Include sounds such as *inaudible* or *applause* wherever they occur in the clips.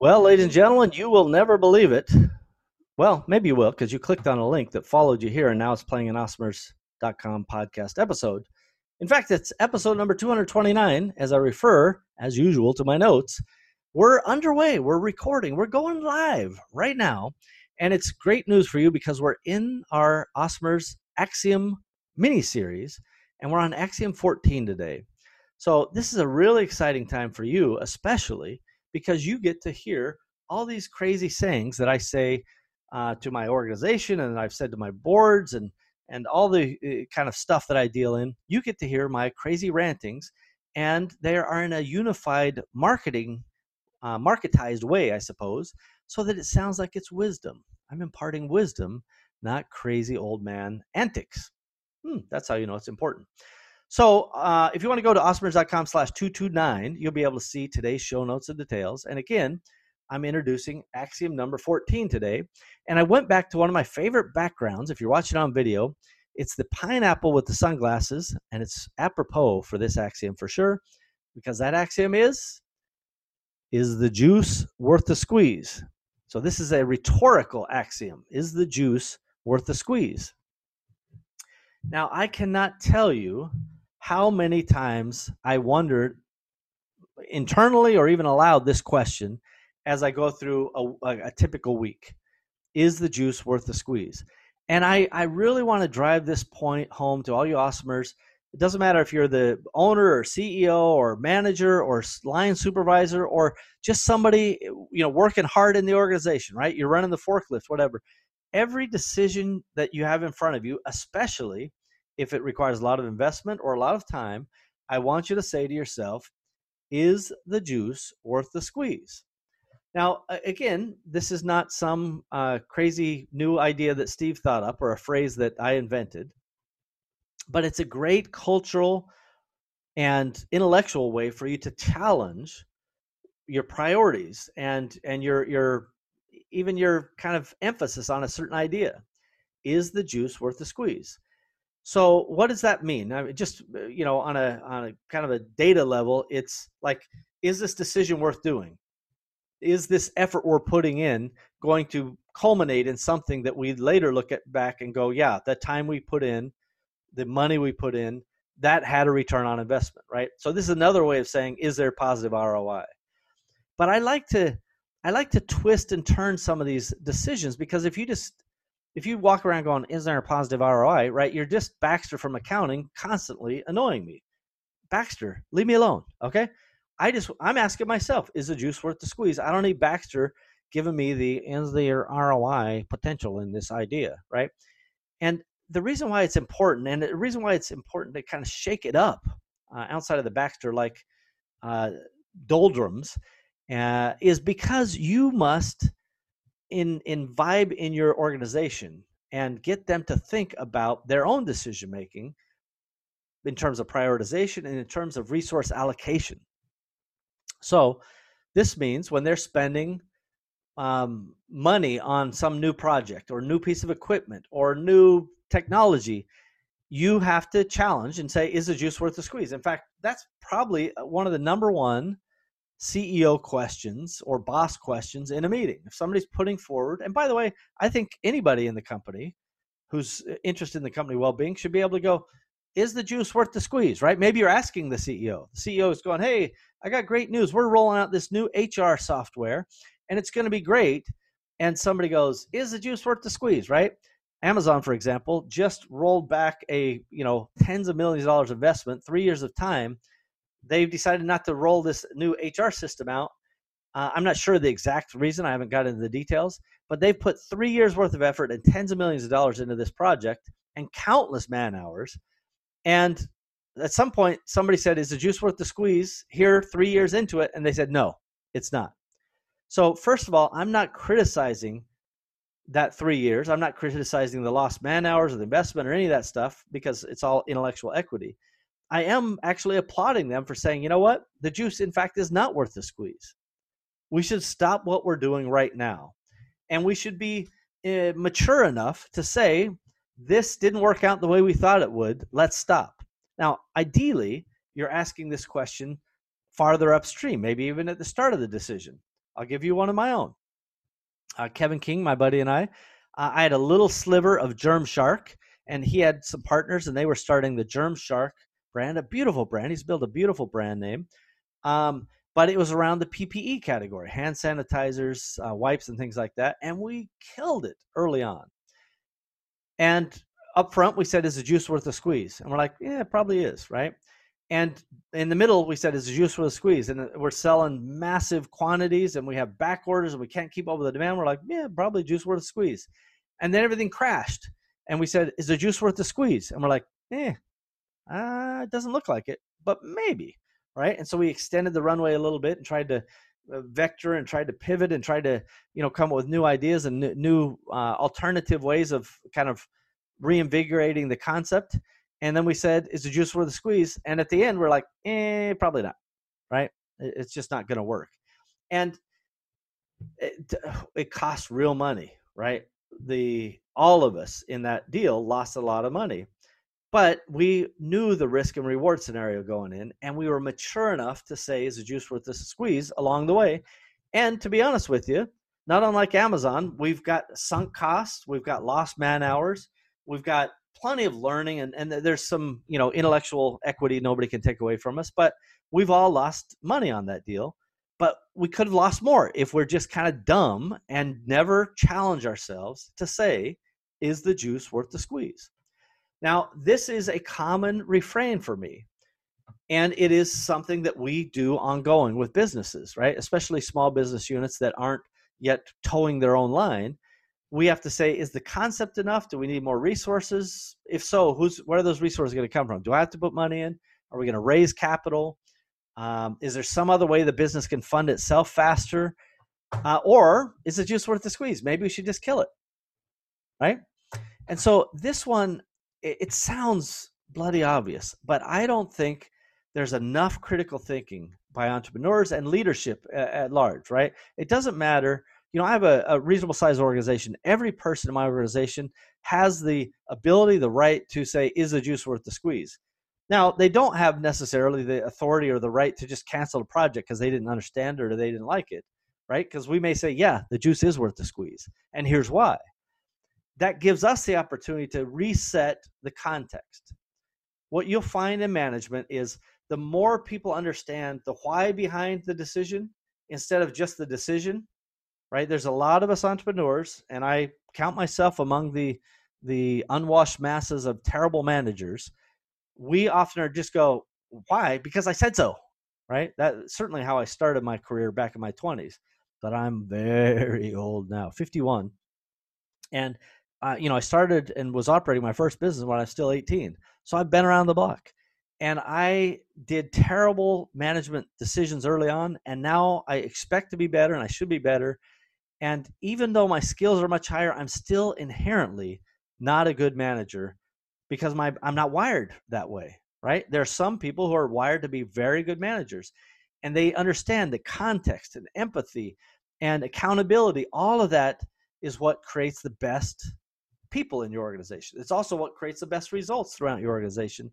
Well, ladies and gentlemen, you will never believe it. Well, maybe you will because you clicked on a link that followed you here and now it's playing an Awesomers.com podcast episode. In fact, it's episode number 229 as I refer, as usual, to my notes. We're underway. We're recording. We're going live right now. And it's great news for you because we're in our Osmers Axiom mini series and we're on Axiom 14 today. So, this is a really exciting time for you, especially because you get to hear all these crazy sayings that I say uh, to my organization and I've said to my boards and and all the uh, kind of stuff that I deal in. You get to hear my crazy rantings, and they are in a unified marketing, uh, marketized way, I suppose, so that it sounds like it's wisdom. I'm imparting wisdom, not crazy old man antics. Hmm, that's how you know it's important. So uh, if you want to go to awesomers.com slash 229, you'll be able to see today's show notes and details. And again, I'm introducing axiom number 14 today. And I went back to one of my favorite backgrounds. If you're watching on video, it's the pineapple with the sunglasses, and it's apropos for this axiom for sure, because that axiom is Is the juice worth the squeeze? So this is a rhetorical axiom. Is the juice worth the squeeze? Now, I cannot tell you how many times I wondered internally or even aloud this question as I go through a, a, a typical week. Is the juice worth the squeeze? And I, I really want to drive this point home to all you awesomers. It doesn't matter if you're the owner or CEO or manager or line supervisor or just somebody you know working hard in the organization, right? You're running the forklift, whatever. Every decision that you have in front of you, especially if it requires a lot of investment or a lot of time, I want you to say to yourself, is the juice worth the squeeze? Now, again, this is not some uh, crazy new idea that Steve thought up or a phrase that I invented, but it's a great cultural and intellectual way for you to challenge your priorities and and your your even your kind of emphasis on a certain idea. Is the juice worth the squeeze? So, what does that mean? I mean, just uh, you know, on a on a kind of a data level, it's like, is this decision worth doing? is this effort we're putting in going to culminate in something that we later look at back and go, yeah, the time we put in, the money we put in, that had a return on investment, right? So this is another way of saying, is there positive ROI? But I like to I like to twist and turn some of these decisions because if you just if you walk around going, is there a positive ROI, right? You're just Baxter from accounting constantly annoying me. Baxter, leave me alone, okay? I just I'm asking myself, is the juice worth the squeeze? I don't need Baxter giving me the is there ROI potential in this idea, right? And the reason why it's important, and the reason why it's important to kind of shake it up uh, outside of the Baxter like uh, doldrums, uh, is because you must in in vibe in your organization and get them to think about their own decision making in terms of prioritization and in terms of resource allocation so this means when they're spending um, money on some new project or new piece of equipment or new technology, you have to challenge and say, is the juice worth the squeeze? In fact, that's probably uh, one of the number one CEO questions or boss questions in a meeting. If somebody's putting forward, and by the way, I think anybody in the company who's uh, interested in the company well-being should be able to go, is the juice worth the squeeze, right? Maybe you're asking the CEO. The CEO is going, hey, I got great news. We're rolling out this new HR software and it's going to be great. And somebody goes, is the juice worth the squeeze, right? Amazon, for example, just rolled back a, you know, tens of millions of dollars investment, three years of time. They've decided not to roll this new HR system out. Uh, I'm not sure the exact reason. I haven't got into the details, but they've put three years worth of effort and tens of millions of dollars into this project and countless man hours and at some point, somebody said, Is the juice worth the squeeze? Here, three years into it. And they said, No, it's not. So, first of all, I'm not criticizing that three years. I'm not criticizing the lost man hours or the investment or any of that stuff because it's all intellectual equity. I am actually applauding them for saying, you know what? The juice, in fact, is not worth the squeeze. We should stop what we're doing right now. And we should be uh, mature enough to say, this didn't work out the way we thought it would. Let's stop. Now, ideally, you're asking this question farther upstream, maybe even at the start of the decision. I'll give you one of my own. Uh, Kevin King, my buddy, and I, uh, I had a little sliver of Germ Shark, and he had some partners, and they were starting the Germ Shark brand, a beautiful brand. He's built a beautiful brand name. Um, but it was around the PPE category, hand sanitizers, uh, wipes, and things like that. And we killed it early on. And up front, we said, is the juice worth a squeeze? And we're like, yeah, it probably is, right? And in the middle, we said, is the juice worth a squeeze? And uh, we're selling massive quantities and we have back orders and we can't keep up with the demand. We're like, yeah, probably juice worth a squeeze. And then everything crashed. And we said, is the juice worth a squeeze? And we're like, eh, uh, it doesn't look like it, but maybe right? And so we extended the runway a little bit and tried to uh, vector and tried to pivot and tried to you know come up with new ideas and new uh, alternative ways of kind of reinvigorating the concept. And then we said, "Is the juice worth the squeeze?" And at the end, we're like, "Eh, probably not." Right? It's just not going to work. And it, *sighs* it costs real money, right? The all of us in that deal lost a lot of money but we knew the risk and reward scenario going in, and we were mature enough to say, is the juice worth the squeeze along the way? And to be honest with you, not unlike Amazon, we've got sunk costs, we've got lost man hours, we've got plenty of learning, and, and there's some you know intellectual equity nobody can take away from us. But we've all lost money on that deal. But we could have lost more if we're just kind of dumb and never challenge ourselves to say, is the juice worth the squeeze? Now, this is a common refrain for me. And it is something that we do ongoing with businesses, right? Especially small business units that aren't yet towing their own line. We have to say, is the concept enough? Do we need more resources? If so, who's where are those resources going to come from? Do I have to put money in? Are we going to raise capital? Um, is there some other way the business can fund itself faster? Uh, or is it just worth the squeeze? Maybe we should just kill it, right? And so this one it, it sounds bloody obvious, but I don't think there's enough critical thinking by entrepreneurs and leadership at, at large, right? It doesn't matter. You know, I have a, a reasonable sized organization. Every person in my organization has the ability, the right to say, is the juice worth the squeeze? Now, they don't have necessarily the authority or the right to just cancel a project because they didn't understand it or they didn't like it, right? Because we may say, yeah, the juice is worth the squeeze. And here's why that gives us the opportunity to reset the context. What you'll find in management is the more people understand the why behind the decision instead of just the decision, right? There's a lot of us entrepreneurs, and I count myself among the the unwashed masses of terrible managers. We often are just go, why? Because I said so, right? That's certainly how I started my career back in my 20s, but I'm very *laughs* old now, 51. And uh, you know, I started and was operating my first business when I was still 18. So I've been around the block. And I did terrible management decisions early on. And now I expect to be better and I should be better. And even though my skills are much higher, I'm still inherently not a good manager because my I'm not wired that way, right? There are some people who are wired to be very good managers and they understand the context and empathy and accountability. All of that is what creates the best people in your organization. It's also what creates the best results throughout your organization,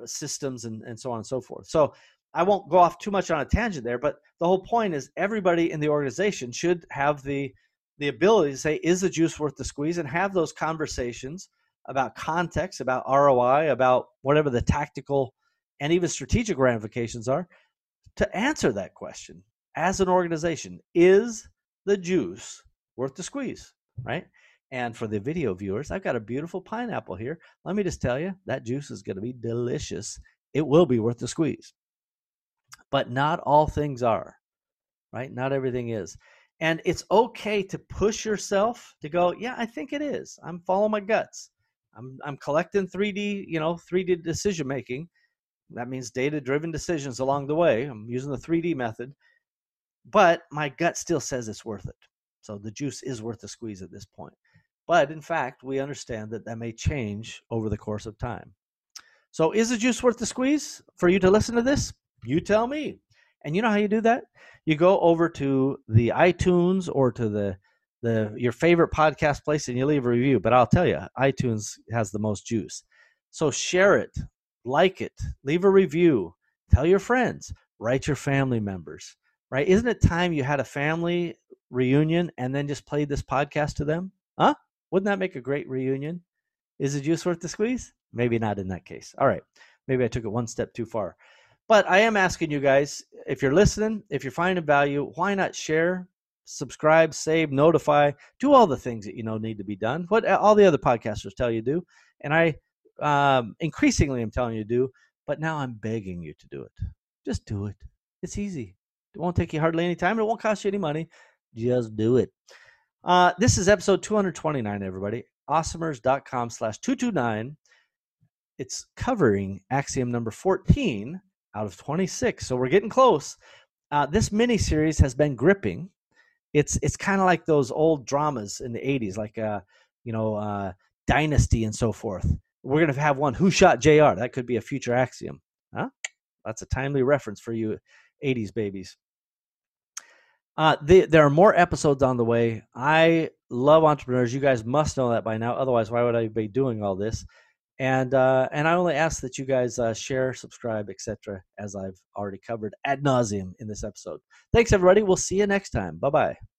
uh, systems, and, and so on and so forth. So I won't go off too much on a tangent there, but the whole point is everybody in the organization should have the the ability to say, is the juice worth the squeeze, and have those conversations about context, about ROI, about whatever the tactical and even strategic ramifications are, to answer that question as an organization. Is the juice worth the squeeze? Right? And for the video viewers, I've got a beautiful pineapple here. Let me just tell you, that juice is going to be delicious. It will be worth the squeeze. But not all things are, right? Not everything is. And it's okay to push yourself to go, yeah, I think it is. I'm following my guts. I'm I'm collecting 3D, you know, 3D decision making. That means data driven decisions along the way. I'm using the 3D method. But my gut still says it's worth it. So the juice is worth the squeeze at this point. But in fact, we understand that that may change over the course of time. So, is the juice worth the squeeze for you to listen to this? You tell me. And you know how you do that? You go over to the iTunes or to the the your favorite podcast place and you leave a review. But I'll tell you, iTunes has the most juice. So share it, like it, leave a review, tell your friends, write your family members, right? Isn't it time you had a family reunion and then just played this podcast to them? Huh? Wouldn't that make a great reunion? Is the juice worth the squeeze? Maybe not in that case. All right. Maybe I took it one step too far. But I am asking you guys if you're listening, if you're finding value, why not share, subscribe, save, notify, do all the things that you know need to be done. What all the other podcasters tell you to do. And I um, increasingly am telling you to do, but now I'm begging you to do it. Just do it. It's easy. It won't take you hardly any time. It won't cost you any money. Just do it. Uh, this is episode 229, everybody. Awesomers.com slash 229. It's covering axiom number 14 out of 26. So we're getting close. Uh, this mini series has been gripping. It's it's kind of like those old dramas in the 80s, like uh, you know, uh, Dynasty and so forth. We're gonna have one. Who shot J.R. That could be a future axiom. Huh? That's a timely reference for you 80s babies. Uh, the, there are more episodes on the way. I love entrepreneurs. You guys must know that by now. Otherwise, why would I be doing all this? And uh, and I only ask that you guys uh, share, subscribe, etc. As I've already covered ad nauseum in this episode. Thanks, everybody. We'll see you next time. Bye bye.